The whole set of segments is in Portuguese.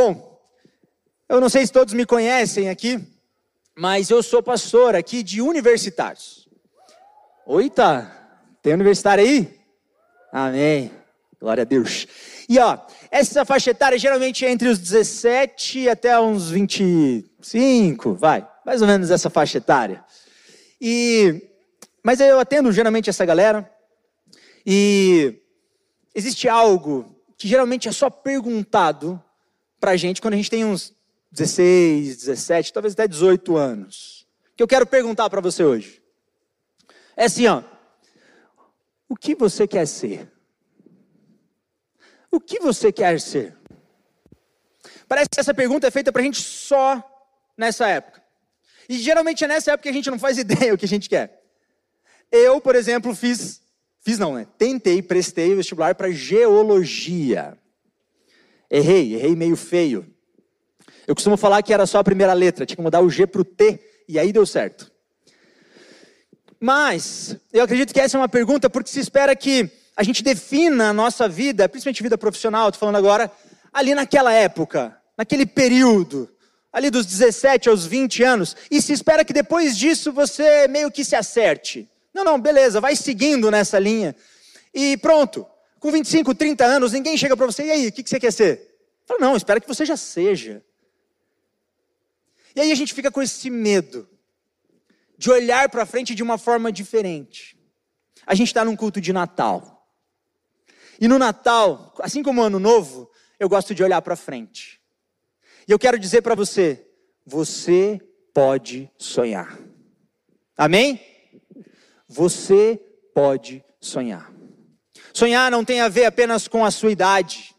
Bom, eu não sei se todos me conhecem aqui, mas eu sou pastor aqui de universitários. Oita, tem universitário aí? Amém. Glória a Deus. E ó, essa faixa etária geralmente é entre os 17 até uns 25, vai, mais ou menos essa faixa etária. E mas eu atendo geralmente essa galera e existe algo que geralmente é só perguntado pra gente quando a gente tem uns 16, 17, talvez até 18 anos. Que eu quero perguntar para você hoje. É assim, ó. O que você quer ser? O que você quer ser? Parece que essa pergunta é feita para a gente só nessa época. E geralmente é nessa época que a gente não faz ideia o que a gente quer. Eu, por exemplo, fiz, fiz não, né? Tentei, prestei o vestibular para geologia. Errei, errei meio feio. Eu costumo falar que era só a primeira letra, tinha que mudar o G para o T, e aí deu certo. Mas, eu acredito que essa é uma pergunta porque se espera que a gente defina a nossa vida, principalmente vida profissional, estou falando agora, ali naquela época, naquele período, ali dos 17 aos 20 anos, e se espera que depois disso você meio que se acerte. Não, não, beleza, vai seguindo nessa linha. E pronto, com 25, 30 anos, ninguém chega para você, e aí, o que, que você quer ser? Fala, não, espera que você já seja. E aí a gente fica com esse medo de olhar para frente de uma forma diferente. A gente está num culto de Natal. E no Natal, assim como Ano Novo, eu gosto de olhar para frente. E eu quero dizer para você: você pode sonhar. Amém? Você pode sonhar. Sonhar não tem a ver apenas com a sua idade.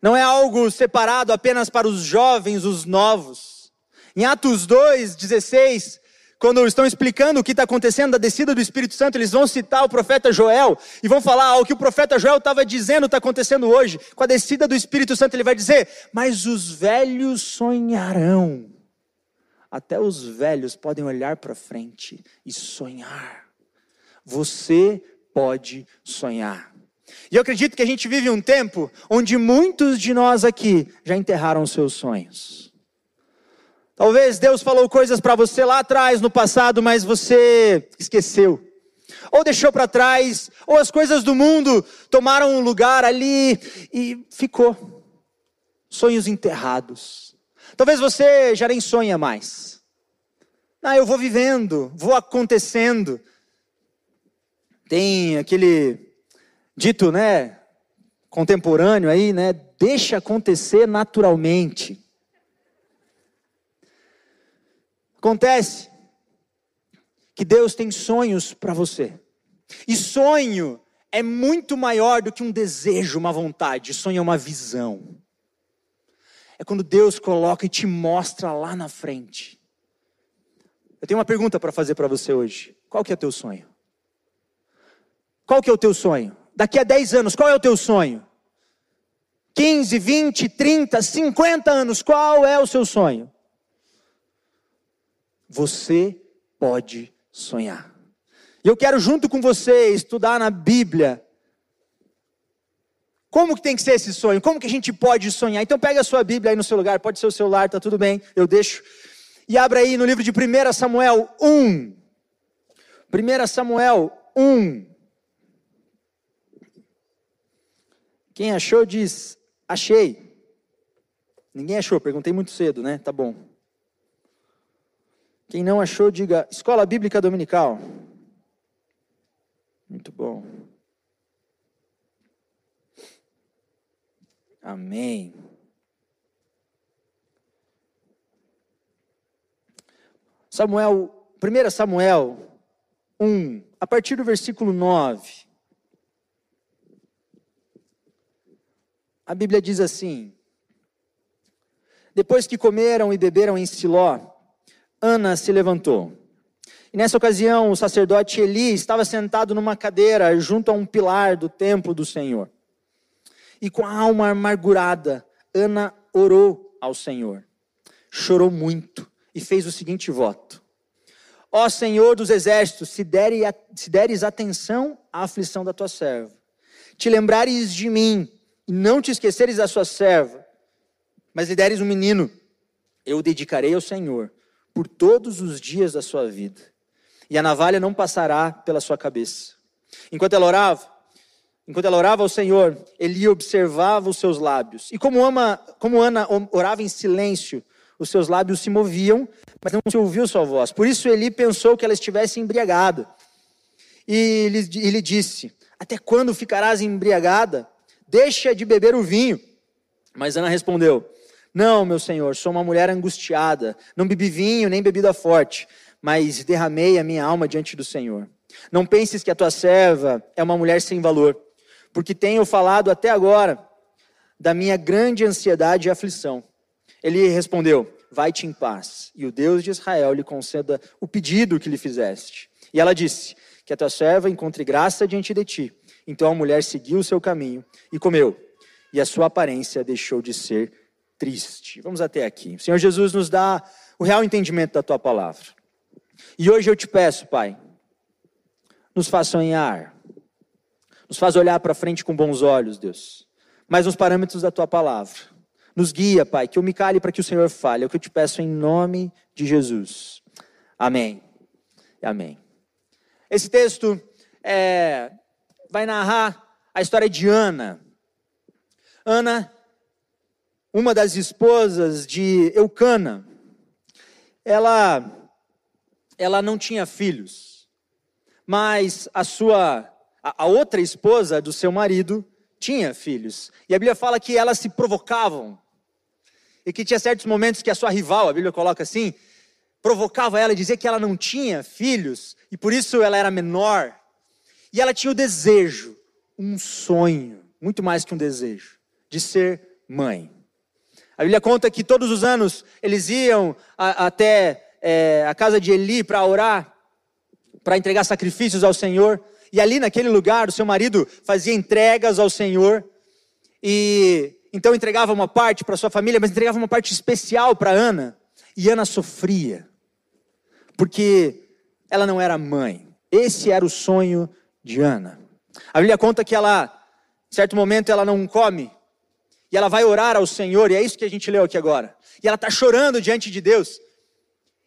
Não é algo separado apenas para os jovens, os novos. Em Atos 2, 16, quando estão explicando o que está acontecendo da descida do Espírito Santo, eles vão citar o profeta Joel e vão falar o que o profeta Joel estava dizendo está acontecendo hoje. Com a descida do Espírito Santo, ele vai dizer: Mas os velhos sonharão. Até os velhos podem olhar para frente e sonhar. Você pode sonhar. E eu acredito que a gente vive um tempo onde muitos de nós aqui já enterraram seus sonhos. Talvez Deus falou coisas para você lá atrás, no passado, mas você esqueceu. Ou deixou para trás, ou as coisas do mundo tomaram um lugar ali e ficou. Sonhos enterrados. Talvez você já nem sonha mais. Ah, eu vou vivendo, vou acontecendo. Tem aquele dito, né, contemporâneo aí, né, deixa acontecer naturalmente. Acontece que Deus tem sonhos para você. E sonho é muito maior do que um desejo, uma vontade. Sonho é uma visão. É quando Deus coloca e te mostra lá na frente. Eu tenho uma pergunta para fazer para você hoje. Qual que é teu sonho? Qual que é o teu sonho? Daqui a 10 anos, qual é o teu sonho? 15, 20, 30, 50 anos, qual é o seu sonho? Você pode sonhar. E eu quero junto com você estudar na Bíblia como que tem que ser esse sonho? Como que a gente pode sonhar? Então pega a sua Bíblia aí no seu lugar, pode ser o celular, tá tudo bem, eu deixo. E abra aí no livro de 1 Samuel 1. 1 Samuel 1. Quem achou diz: achei. Ninguém achou, perguntei muito cedo, né? Tá bom. Quem não achou, diga Escola Bíblica Dominical. Muito bom. Amém. Samuel, 1 Samuel 1, a partir do versículo 9. A Bíblia diz assim: Depois que comeram e beberam em Siló, Ana se levantou. E nessa ocasião, o sacerdote Eli estava sentado numa cadeira junto a um pilar do templo do Senhor. E com a alma amargurada, Ana orou ao Senhor. Chorou muito e fez o seguinte voto: Ó Senhor dos exércitos, se, se deres atenção à aflição da tua serva, te lembrares de mim e não te esqueceres da sua serva, mas lhe deres um menino, eu o dedicarei ao Senhor por todos os dias da sua vida, e a navalha não passará pela sua cabeça. Enquanto ela orava, enquanto ela orava ao Senhor, Eli observava os seus lábios. E como, ama, como Ana orava em silêncio, os seus lábios se moviam, mas não se ouviu sua voz. Por isso Eli pensou que ela estivesse embriagada. E lhe, lhe disse: Até quando ficarás embriagada? Deixa de beber o vinho. Mas Ana respondeu: Não, meu senhor, sou uma mulher angustiada. Não bebi vinho nem bebida forte, mas derramei a minha alma diante do Senhor. Não penses que a tua serva é uma mulher sem valor, porque tenho falado até agora da minha grande ansiedade e aflição. Ele respondeu: Vai-te em paz, e o Deus de Israel lhe conceda o pedido que lhe fizeste. E ela disse: Que a tua serva encontre graça diante de ti. Então a mulher seguiu o seu caminho e comeu, e a sua aparência deixou de ser triste. Vamos até aqui. O Senhor Jesus nos dá o real entendimento da tua palavra. E hoje eu te peço, Pai, nos faz sonhar, nos faz olhar para frente com bons olhos, Deus, mas nos parâmetros da tua palavra. Nos guia, Pai, que eu me cale para que o Senhor fale. É o que eu te peço em nome de Jesus. Amém. Amém. Esse texto é, vai narrar a história de Ana. Ana, uma das esposas de Eucana, ela, ela não tinha filhos, mas a sua, a, a outra esposa do seu marido tinha filhos. E a Bíblia fala que elas se provocavam e que tinha certos momentos que a sua rival, a Bíblia coloca assim, provocava ela e dizia que ela não tinha filhos e por isso ela era menor. E ela tinha o desejo, um sonho, muito mais que um desejo, de ser mãe. A Bíblia conta que todos os anos eles iam a, até é, a casa de Eli para orar, para entregar sacrifícios ao Senhor. E ali naquele lugar, o seu marido fazia entregas ao Senhor. E então entregava uma parte para sua família, mas entregava uma parte especial para Ana. E Ana sofria, porque ela não era mãe. Esse era o sonho de Ana. A Bíblia conta que ela, em certo momento, ela não come. E ela vai orar ao Senhor, e é isso que a gente leu aqui agora. E ela está chorando diante de Deus.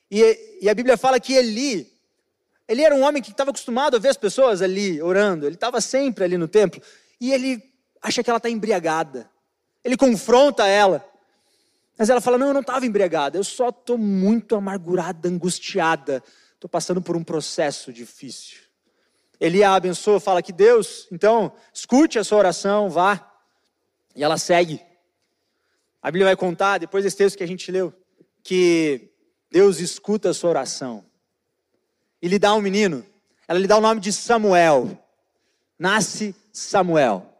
E, e, a Bíblia fala que Eli, ele era um homem que estava acostumado a ver as pessoas ali orando, ele estava sempre ali no templo, e ele acha que ela está embriagada. Ele confronta ela. Mas ela fala: Não, eu não estava embriagada, eu só estou muito amargurada, angustiada. Estou passando por um processo difícil. Ele a abençoa, fala que Deus, então, escute a sua oração, vá. E ela segue. A Bíblia vai contar, depois desse texto que a gente leu, que Deus escuta a sua oração. E lhe dá um menino. Ela lhe dá o nome de Samuel. Nasce Samuel.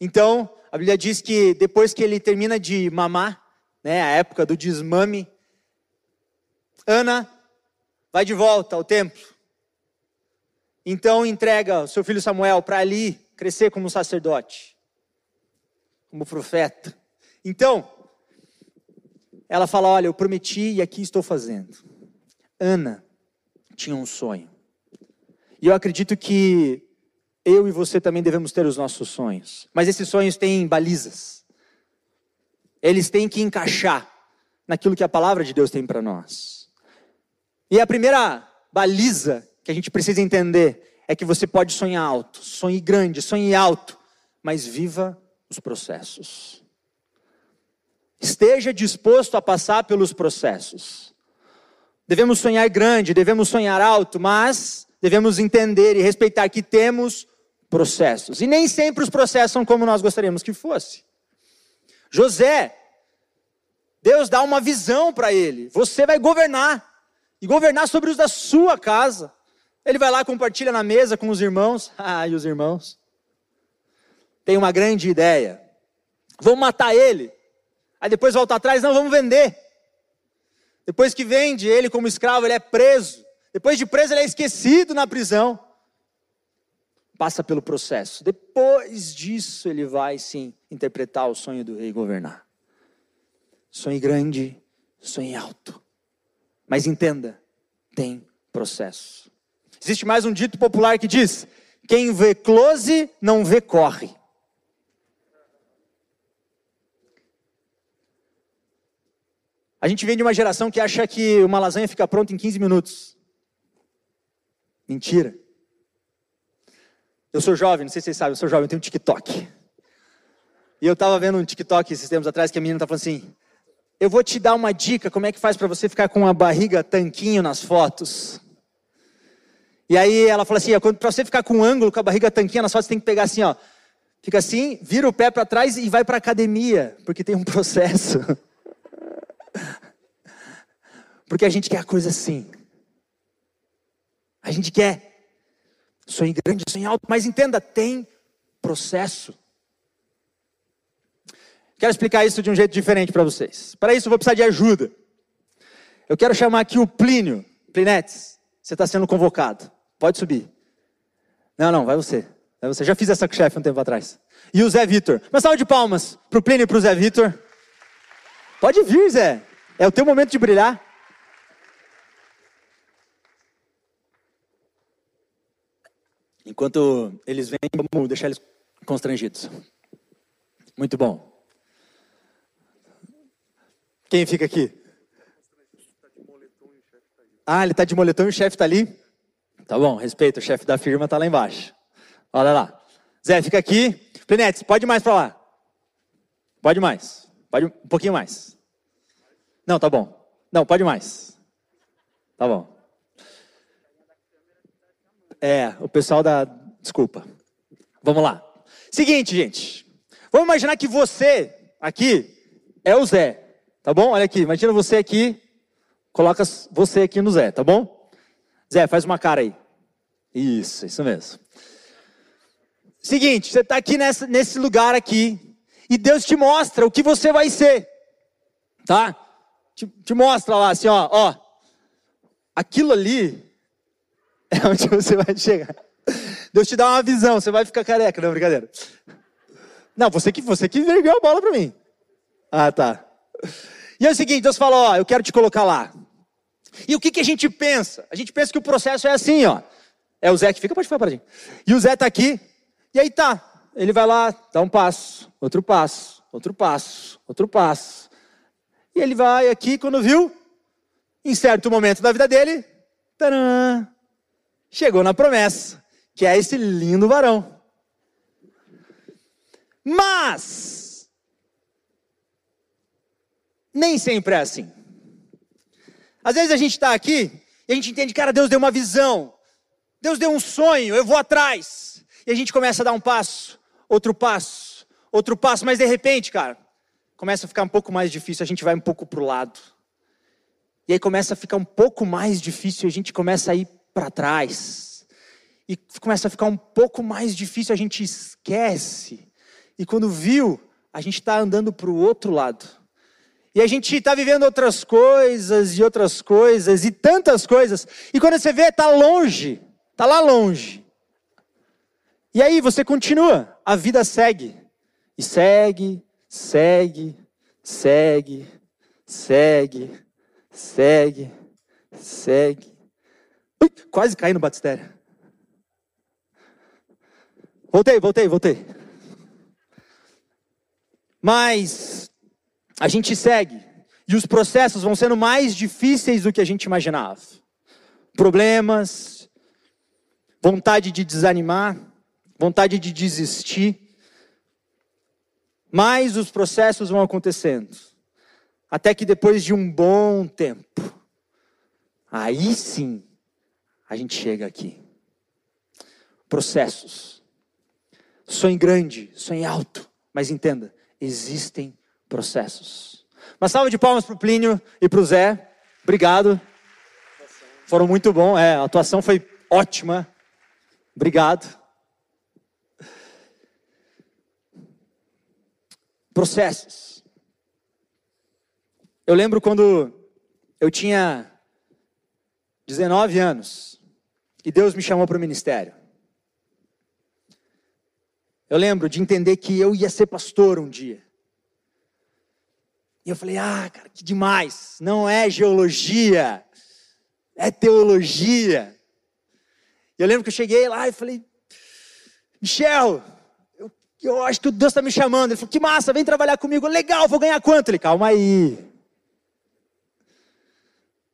Então, a Bíblia diz que depois que ele termina de mamar, né, a época do desmame, Ana vai de volta ao templo. Então entrega o seu filho Samuel para ali crescer como sacerdote, como profeta. Então, ela fala: Olha, eu prometi e aqui estou fazendo. Ana tinha um sonho. E eu acredito que eu e você também devemos ter os nossos sonhos. Mas esses sonhos têm balizas. Eles têm que encaixar naquilo que a palavra de Deus tem para nós. E a primeira baliza que a gente precisa entender é que você pode sonhar alto, sonhe grande, sonhe alto, mas viva os processos. Esteja disposto a passar pelos processos. Devemos sonhar grande, devemos sonhar alto, mas devemos entender e respeitar que temos processos. E nem sempre os processos são como nós gostaríamos que fosse. José, Deus dá uma visão para ele. Você vai governar. E governar sobre os da sua casa. Ele vai lá, compartilha na mesa com os irmãos. Ah, e os irmãos? Tem uma grande ideia. Vamos matar ele. Aí depois volta atrás, não, vamos vender. Depois que vende ele como escravo, ele é preso. Depois de preso, ele é esquecido na prisão passa pelo processo. Depois disso, ele vai sim interpretar o sonho do rei e governar. Sonhe grande, sonhe alto. Mas entenda, tem processo. Existe mais um dito popular que diz: quem vê close não vê corre. A gente vem de uma geração que acha que uma lasanha fica pronta em 15 minutos. Mentira. Eu sou jovem, não sei se vocês sabem, eu sou jovem, eu tenho um TikTok. E eu estava vendo um TikTok esses tempos atrás que a menina tá falando assim: "Eu vou te dar uma dica como é que faz para você ficar com a barriga tanquinho nas fotos". E aí ela falou assim: para você ficar com um ângulo, com a barriga tanquinha nas fotos, você tem que pegar assim, ó. Fica assim, vira o pé para trás e vai para academia, porque tem um processo. Porque a gente quer a coisa assim. A gente quer sonho grande, sonho alto, mas entenda, tem processo. Quero explicar isso de um jeito diferente para vocês. Para isso, eu vou precisar de ajuda. Eu quero chamar aqui o Plínio. Plinetes, você está sendo convocado. Pode subir. Não, não, vai você. Vai você. Já fiz essa com o chefe um tempo atrás. E o Zé Vitor. Uma salva de palmas para o Plínio e para o Zé Vitor. Pode vir, Zé. É o teu momento de brilhar. Enquanto eles vêm, vamos deixar eles constrangidos. Muito bom. Quem fica aqui? Ah, ele está de moletom e o chefe está ali? Tá bom, respeito, o chefe da firma está lá embaixo. Olha lá. Zé, fica aqui. Plenetes, pode mais para lá. Pode mais. Pode um pouquinho mais. Não, tá bom. Não, pode mais. Tá bom. É, o pessoal da. Desculpa. Vamos lá. Seguinte, gente. Vamos imaginar que você aqui é o Zé. Tá bom? Olha aqui. Imagina você aqui. Coloca você aqui no Zé, tá bom? Zé, faz uma cara aí. Isso, isso mesmo. Seguinte, você está aqui nessa, nesse lugar aqui. E Deus te mostra o que você vai ser. Tá? Te, te mostra lá assim, ó, ó. Aquilo ali é onde você vai chegar. Deus te dá uma visão, você vai ficar careca, não, brincadeira. Não, você que, você que ergueu a bola para mim. Ah, tá. E é o seguinte, Deus falou, ó, eu quero te colocar lá. E o que, que a gente pensa? A gente pensa que o processo é assim, ó. É o Zé que fica, pode para gente. E o Zé tá aqui, e aí tá. Ele vai lá, dá um passo, outro passo, outro passo, outro passo. E ele vai aqui, quando viu, em certo momento da vida dele, taran, chegou na promessa, que é esse lindo varão. Mas, nem sempre é assim. Às vezes a gente está aqui e a gente entende, cara, Deus deu uma visão, Deus deu um sonho, eu vou atrás. E a gente começa a dar um passo, outro passo, outro passo, mas de repente, cara, começa a ficar um pouco mais difícil, a gente vai um pouco para o lado. E aí começa a ficar um pouco mais difícil, a gente começa a ir para trás. E começa a ficar um pouco mais difícil, a gente esquece. E quando viu, a gente está andando para o outro lado. E a gente está vivendo outras coisas e outras coisas e tantas coisas. E quando você vê, está longe, está lá longe. E aí você continua, a vida segue. E segue, segue, segue, segue, segue, segue. Ui, quase caí no batistério. Voltei, voltei, voltei. Mas a gente segue e os processos vão sendo mais difíceis do que a gente imaginava. Problemas, vontade de desanimar, vontade de desistir. Mas os processos vão acontecendo. Até que depois de um bom tempo, aí sim a gente chega aqui. Processos. Sonhe grande, sonhe alto, mas entenda, existem processos. Uma salva de palmas para o Plínio e para o Zé. Obrigado. Foram muito bom. É, a atuação foi ótima. Obrigado. Processos. Eu lembro quando eu tinha 19 anos e Deus me chamou para o ministério. Eu lembro de entender que eu ia ser pastor um dia. E eu falei, ah, cara, que demais. Não é geologia, é teologia. E eu lembro que eu cheguei lá e falei, Michel, eu, eu acho que Deus está me chamando. Ele falou, que massa, vem trabalhar comigo. Legal, vou ganhar quanto? Ele, calma aí.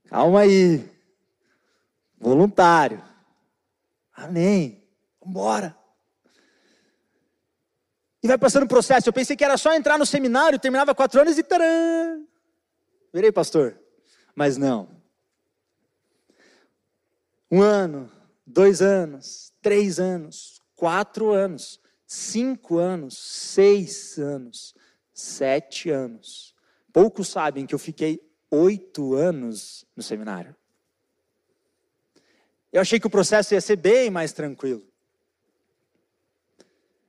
Calma aí. Voluntário. Amém. Vambora. E vai passando o processo. Eu pensei que era só entrar no seminário, terminava quatro anos e taran! Virei pastor. Mas não. Um ano, dois anos, três anos, quatro anos, cinco anos, seis anos, sete anos. Poucos sabem que eu fiquei oito anos no seminário. Eu achei que o processo ia ser bem mais tranquilo.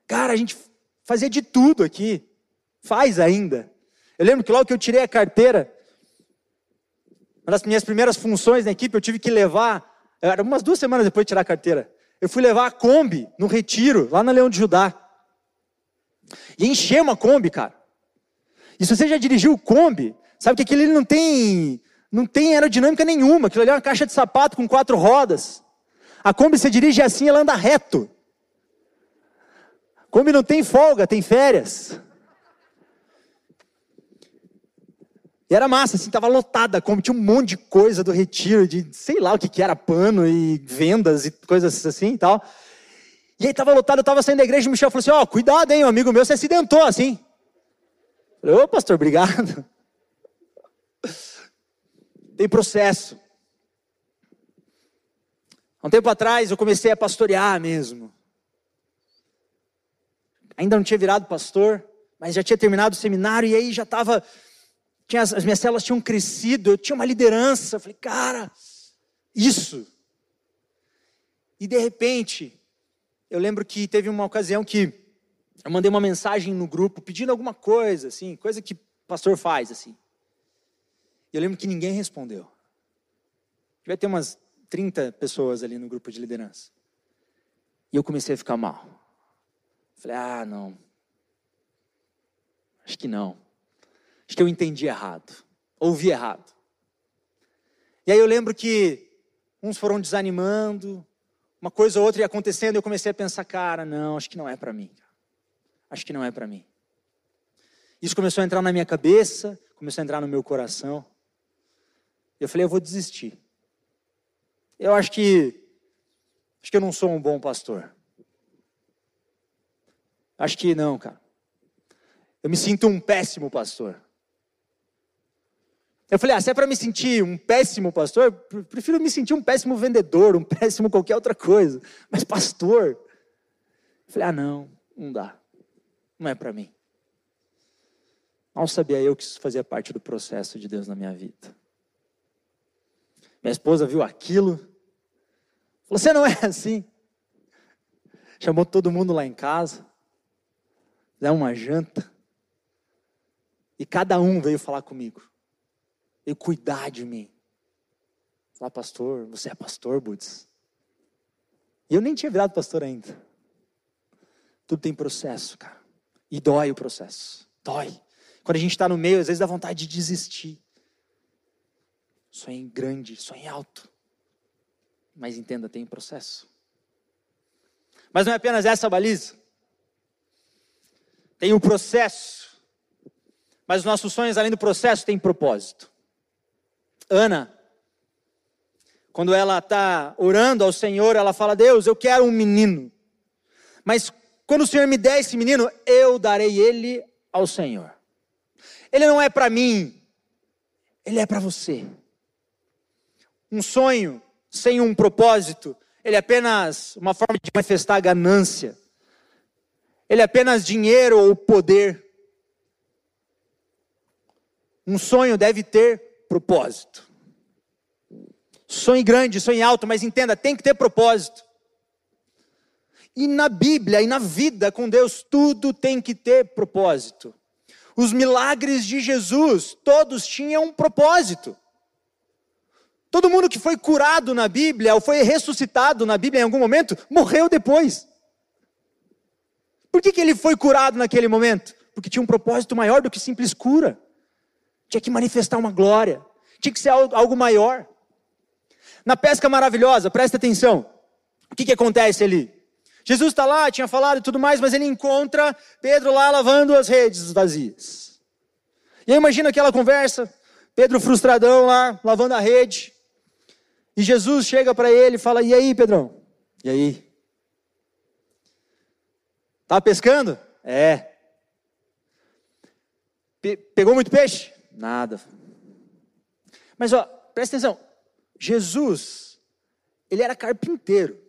Cara, a gente fazia de tudo aqui. Faz ainda. Eu lembro que logo que eu tirei a carteira, uma das minhas primeiras funções na equipe, eu tive que levar, era umas duas semanas depois de tirar a carteira, eu fui levar a Kombi no retiro, lá na Leão de Judá. E encheu uma Kombi, cara. E se você já dirigiu Kombi, sabe que aquilo não tem, não tem aerodinâmica nenhuma. Aquilo ali é uma caixa de sapato com quatro rodas. A Kombi você dirige assim, ela anda reto. Kombi não tem folga, tem férias. E era massa, assim, tava lotada, como tinha um monte de coisa do retiro, de sei lá o que que era, pano e vendas e coisas assim e tal. E aí tava lotado, eu tava saindo da igreja, e o Michel falou assim, ó, oh, cuidado, hein, um amigo meu se acidentou, assim. Eu falei, ô pastor, obrigado. Tem processo. Há um tempo atrás eu comecei a pastorear mesmo. Ainda não tinha virado pastor, mas já tinha terminado o seminário e aí já estava tinha, as minhas células tinham crescido, eu tinha uma liderança. Eu falei, cara, isso. E de repente, eu lembro que teve uma ocasião que eu mandei uma mensagem no grupo pedindo alguma coisa, assim, coisa que pastor faz, assim. E eu lembro que ninguém respondeu. Devia ter umas 30 pessoas ali no grupo de liderança. E eu comecei a ficar mal. Falei, ah, não. Acho que não. Acho que eu entendi errado, ouvi errado. E aí eu lembro que uns foram desanimando, uma coisa ou outra ia acontecendo, e eu comecei a pensar, cara, não, acho que não é para mim. Acho que não é para mim. Isso começou a entrar na minha cabeça, começou a entrar no meu coração. Eu falei, eu vou desistir. Eu acho que acho que eu não sou um bom pastor. Acho que não, cara. Eu me sinto um péssimo pastor. Eu falei, ah, se é para me sentir um péssimo pastor, prefiro me sentir um péssimo vendedor, um péssimo qualquer outra coisa. Mas pastor? Eu falei, ah, não, não dá. Não é para mim. Mal sabia eu que isso fazia parte do processo de Deus na minha vida. Minha esposa viu aquilo, falou: Você não é assim. Chamou todo mundo lá em casa, deu uma janta, e cada um veio falar comigo e cuidar de mim. Falar, pastor, você é pastor, Buds? E eu nem tinha virado pastor ainda. Tudo tem processo, cara. E dói o processo. Dói. Quando a gente está no meio, às vezes dá vontade de desistir. Sonhe grande, sonhe alto. Mas entenda, tem processo. Mas não é apenas essa baliza. Tem o processo. Mas os nossos sonhos, além do processo, têm propósito. Ana, quando ela está orando ao Senhor, ela fala: Deus, eu quero um menino. Mas quando o Senhor me der esse menino, eu darei ele ao Senhor. Ele não é para mim, ele é para você. Um sonho sem um propósito, ele é apenas uma forma de manifestar ganância. Ele é apenas dinheiro ou poder. Um sonho deve ter propósito. Sonhe grande, sonhe alto, mas entenda, tem que ter propósito. E na Bíblia e na vida com Deus, tudo tem que ter propósito. Os milagres de Jesus, todos tinham um propósito. Todo mundo que foi curado na Bíblia, ou foi ressuscitado na Bíblia em algum momento, morreu depois. Por que, que ele foi curado naquele momento? Porque tinha um propósito maior do que simples cura. Tinha que manifestar uma glória tinha que ser algo maior. Na pesca maravilhosa, presta atenção. O que, que acontece ali? Jesus está lá, tinha falado e tudo mais, mas ele encontra Pedro lá lavando as redes vazias. E aí imagina aquela conversa. Pedro frustradão lá, lavando a rede. E Jesus chega para ele e fala: E aí, Pedrão? E aí? Tá pescando? É. Pe pegou muito peixe? Nada. Mas ó, presta atenção. Jesus, ele era carpinteiro.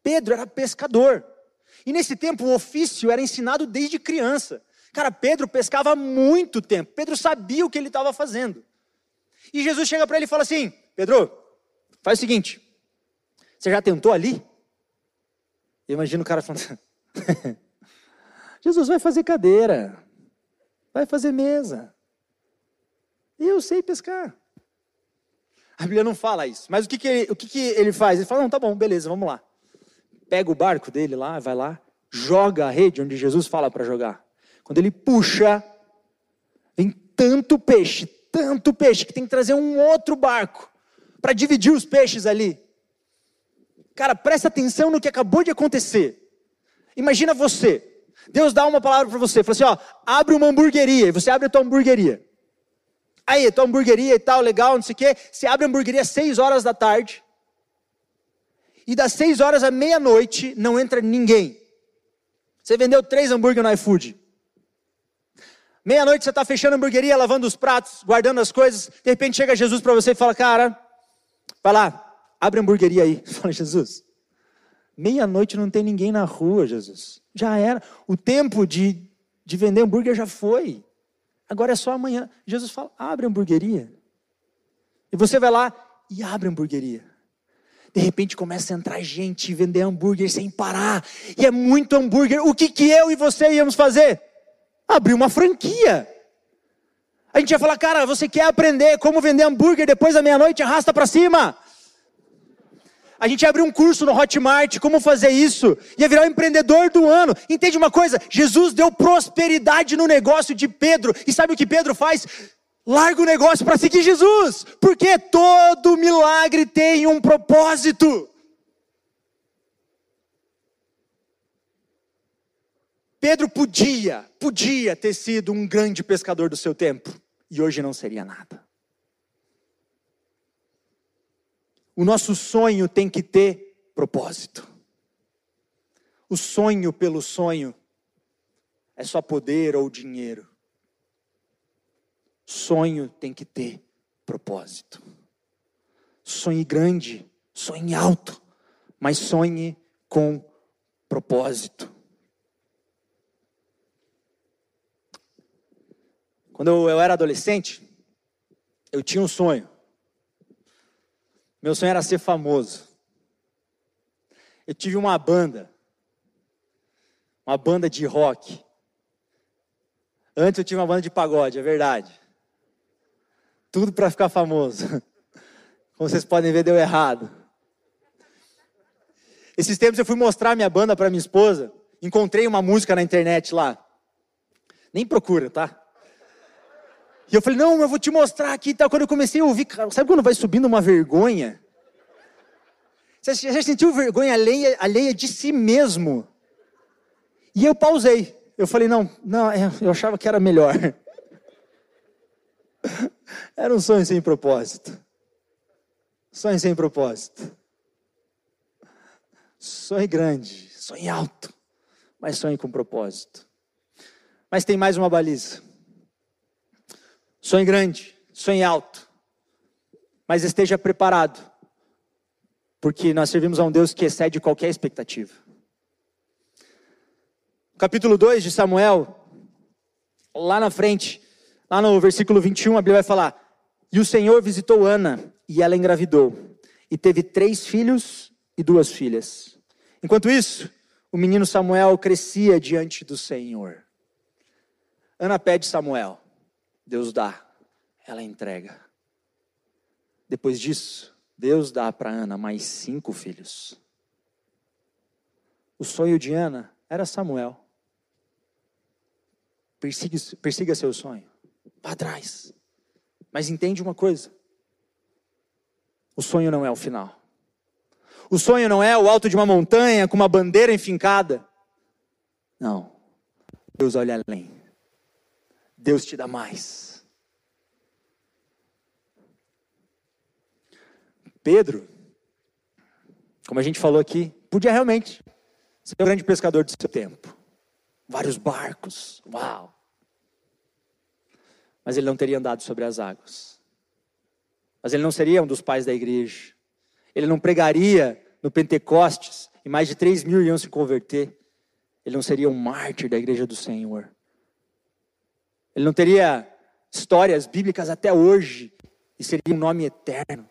Pedro era pescador. E nesse tempo o ofício era ensinado desde criança. Cara, Pedro pescava há muito tempo. Pedro sabia o que ele estava fazendo. E Jesus chega para ele e fala assim: Pedro, faz o seguinte. Você já tentou ali? Imagina o cara falando: Jesus vai fazer cadeira, vai fazer mesa. Eu sei pescar. A Bíblia não fala isso. Mas o que, que, ele, o que, que ele faz? Ele fala: não, tá bom, beleza, vamos lá. Pega o barco dele lá, vai lá, joga a rede onde Jesus fala para jogar. Quando ele puxa, vem tanto peixe, tanto peixe, que tem que trazer um outro barco para dividir os peixes ali. Cara, presta atenção no que acabou de acontecer. Imagina você, Deus dá uma palavra para você, fala assim: ó, abre uma hamburgueria, e você abre a tua hamburgueria. Aí, tua hamburgueria e tal, legal, não sei o quê. Você abre a hamburgueria às 6 horas da tarde. E das 6 horas à meia-noite não entra ninguém. Você vendeu três hambúrguer no iFood. Meia-noite você está fechando a hamburgueria, lavando os pratos, guardando as coisas. De repente chega Jesus para você e fala: Cara, vai lá, abre a hamburgueria aí. Fala, Jesus, meia-noite não tem ninguém na rua, Jesus. Já era. O tempo de, de vender hambúrguer já foi. Agora é só amanhã. Jesus fala: abre a hamburgueria. E você vai lá e abre a hamburgueria. De repente começa a entrar gente vender hambúrguer sem parar. E é muito hambúrguer. O que, que eu e você íamos fazer? abrir uma franquia. A gente ia falar, cara, você quer aprender como vender hambúrguer depois da meia-noite? Arrasta para cima. A gente ia abrir um curso no Hotmart, como fazer isso. Ia virar o empreendedor do ano. Entende uma coisa? Jesus deu prosperidade no negócio de Pedro. E sabe o que Pedro faz? Larga o negócio para seguir Jesus. Porque todo milagre tem um propósito. Pedro podia, podia ter sido um grande pescador do seu tempo, e hoje não seria nada. O nosso sonho tem que ter propósito. O sonho pelo sonho é só poder ou dinheiro. Sonho tem que ter propósito. Sonhe grande, sonhe alto, mas sonhe com propósito. Quando eu, era adolescente, eu tinha um sonho. Meu sonho era ser famoso. Eu tive uma banda, uma banda de rock. Antes eu tive uma banda de pagode, é verdade. Tudo para ficar famoso. Como vocês podem ver, deu errado. Esses tempos eu fui mostrar minha banda para minha esposa. Encontrei uma música na internet lá. Nem procura, tá? E eu falei, não, eu vou te mostrar aqui e tal. Quando eu comecei a ouvir, sabe quando vai subindo uma vergonha? Você já sentiu vergonha alheia, alheia de si mesmo? E eu pausei. Eu falei, não, não, é, eu achava que era melhor. Era um sonho sem propósito. Sonho sem propósito. Sonho grande, sonho alto, mas sonho com propósito. Mas tem mais uma baliza. Sonhe grande, sonhe alto, mas esteja preparado, porque nós servimos a um Deus que excede qualquer expectativa. Capítulo 2 de Samuel, lá na frente, lá no versículo 21, a Bíblia vai falar: E o Senhor visitou Ana, e ela engravidou, e teve três filhos e duas filhas. Enquanto isso, o menino Samuel crescia diante do Senhor. Ana pede Samuel. Deus dá, ela entrega. Depois disso, Deus dá para Ana mais cinco filhos. O sonho de Ana era Samuel. Persiga, persiga seu sonho. Vá atrás. Mas entende uma coisa: o sonho não é o final. O sonho não é o alto de uma montanha com uma bandeira enfincada. Não. Deus olha além. Deus te dá mais. Pedro, como a gente falou aqui, podia realmente ser o grande pescador do seu tempo. Vários barcos, uau! Mas ele não teria andado sobre as águas. Mas ele não seria um dos pais da igreja. Ele não pregaria no Pentecostes e mais de 3 mil iam se converter. Ele não seria um mártir da igreja do Senhor. Ele não teria histórias bíblicas até hoje e seria um nome eterno.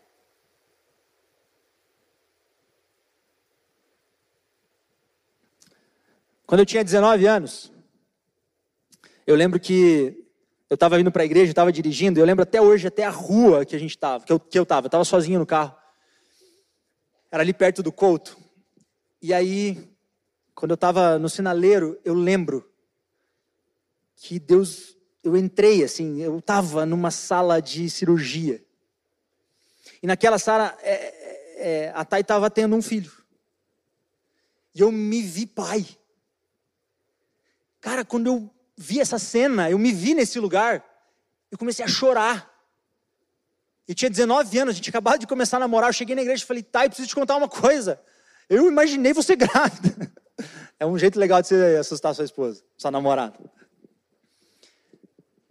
Quando eu tinha 19 anos, eu lembro que eu estava indo para a igreja, estava dirigindo, eu lembro até hoje, até a rua que a gente estava, que eu estava, que eu estava sozinho no carro. Era ali perto do Couto. E aí, quando eu estava no sinaleiro, eu lembro que Deus, eu entrei assim, eu estava numa sala de cirurgia. E naquela sala, é, é, é a Thay estava tendo um filho. E eu me vi pai. Cara, quando eu vi essa cena, eu me vi nesse lugar, eu comecei a chorar. Eu tinha 19 anos, a gente acabado de começar a namorar. Eu cheguei na igreja e falei, eu preciso te contar uma coisa. Eu imaginei você grávida. É um jeito legal de você assustar sua esposa, sua namorada.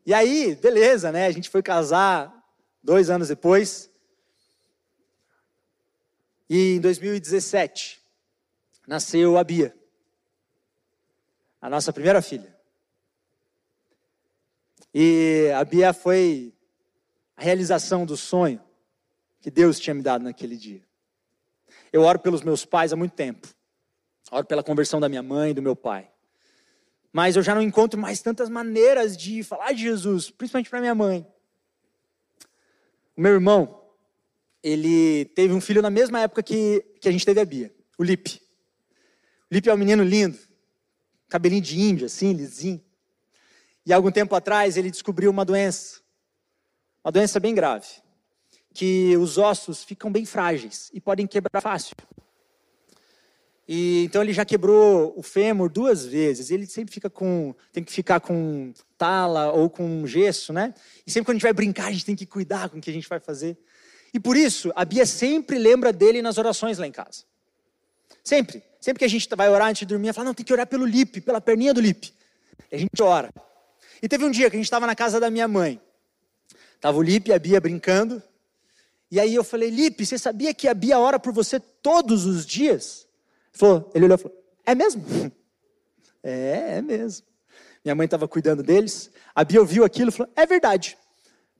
E aí, beleza, né? A gente foi casar dois anos depois. E em 2017, nasceu a Bia a nossa primeira filha. E a Bia foi a realização do sonho que Deus tinha me dado naquele dia. Eu oro pelos meus pais há muito tempo. Oro pela conversão da minha mãe e do meu pai. Mas eu já não encontro mais tantas maneiras de falar de Jesus, principalmente para minha mãe. O meu irmão, ele teve um filho na mesma época que, que a gente teve a Bia, o Lipe. O Lipe é um menino lindo, cabelinho de índio, assim, lisinho. E algum tempo atrás ele descobriu uma doença, uma doença bem grave, que os ossos ficam bem frágeis e podem quebrar fácil. E então ele já quebrou o fêmur duas vezes. Ele sempre fica com, tem que ficar com tala ou com gesso, né? E sempre quando a gente vai brincar, a gente tem que cuidar com o que a gente vai fazer. E por isso, a Bia sempre lembra dele nas orações lá em casa. Sempre. Sempre que a gente vai orar antes de dormir, ela fala, não, tem que orar pelo Lipe, pela perninha do Lipe. E a gente ora. E teve um dia que a gente estava na casa da minha mãe. Tava o Lipe e a Bia brincando. E aí eu falei, Lipe, você sabia que a Bia ora por você todos os dias? Falou, ele olhou e falou, é mesmo? é, é mesmo. Minha mãe estava cuidando deles. A Bia ouviu aquilo e falou, é verdade.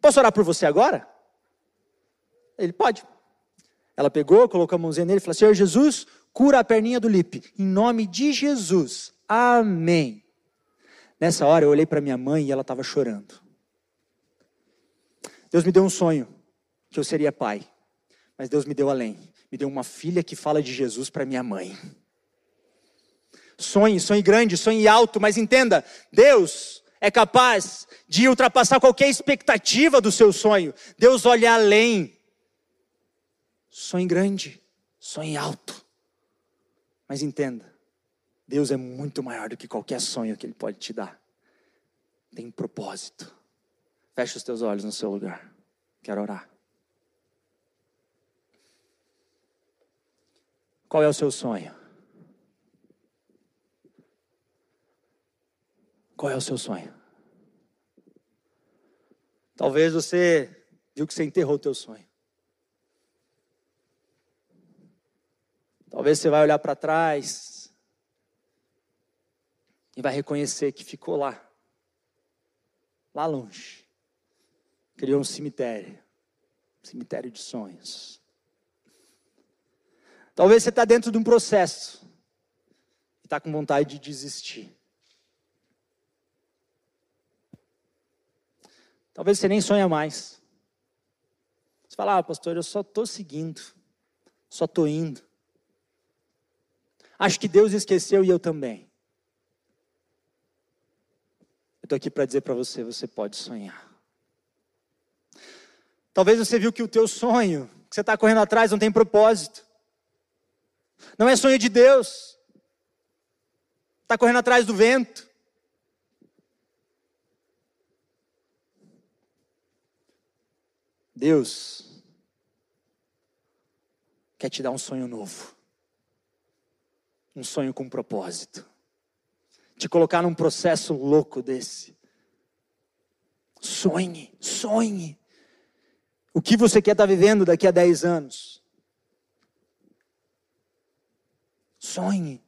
Posso orar por você agora? Ele, pode. Ela pegou, colocou a mãozinha nele e falou, Senhor Jesus, cura a perninha do Lipe, em nome de Jesus. Amém. Nessa hora eu olhei para minha mãe e ela estava chorando. Deus me deu um sonho que eu seria pai, mas Deus me deu além. Me deu uma filha que fala de Jesus para minha mãe. Sonhe, sonhe grande, sonhe alto, mas entenda, Deus é capaz de ultrapassar qualquer expectativa do seu sonho. Deus olha além. Sonhe grande, sonhe alto. Mas entenda, Deus é muito maior do que qualquer sonho que Ele pode te dar. Tem um propósito. Feche os teus olhos no seu lugar. Quero orar. Qual é o seu sonho? Qual é o seu sonho? Talvez você viu que você enterrou o teu sonho. Talvez você vai olhar para trás e vai reconhecer que ficou lá, lá longe. Criou um cemitério, um cemitério de sonhos. Talvez você está dentro de um processo e está com vontade de desistir. Talvez você nem sonha mais. Você fala, ah, pastor, eu só estou seguindo, só estou indo. Acho que Deus esqueceu e eu também. Eu estou aqui para dizer para você: você pode sonhar. Talvez você viu que o teu sonho, que você está correndo atrás, não tem propósito. Não é sonho de Deus. Está correndo atrás do vento. Deus quer te dar um sonho novo. Um sonho com propósito. Te colocar num processo louco desse. Sonhe, sonhe. O que você quer estar vivendo daqui a 10 anos? Sonhe.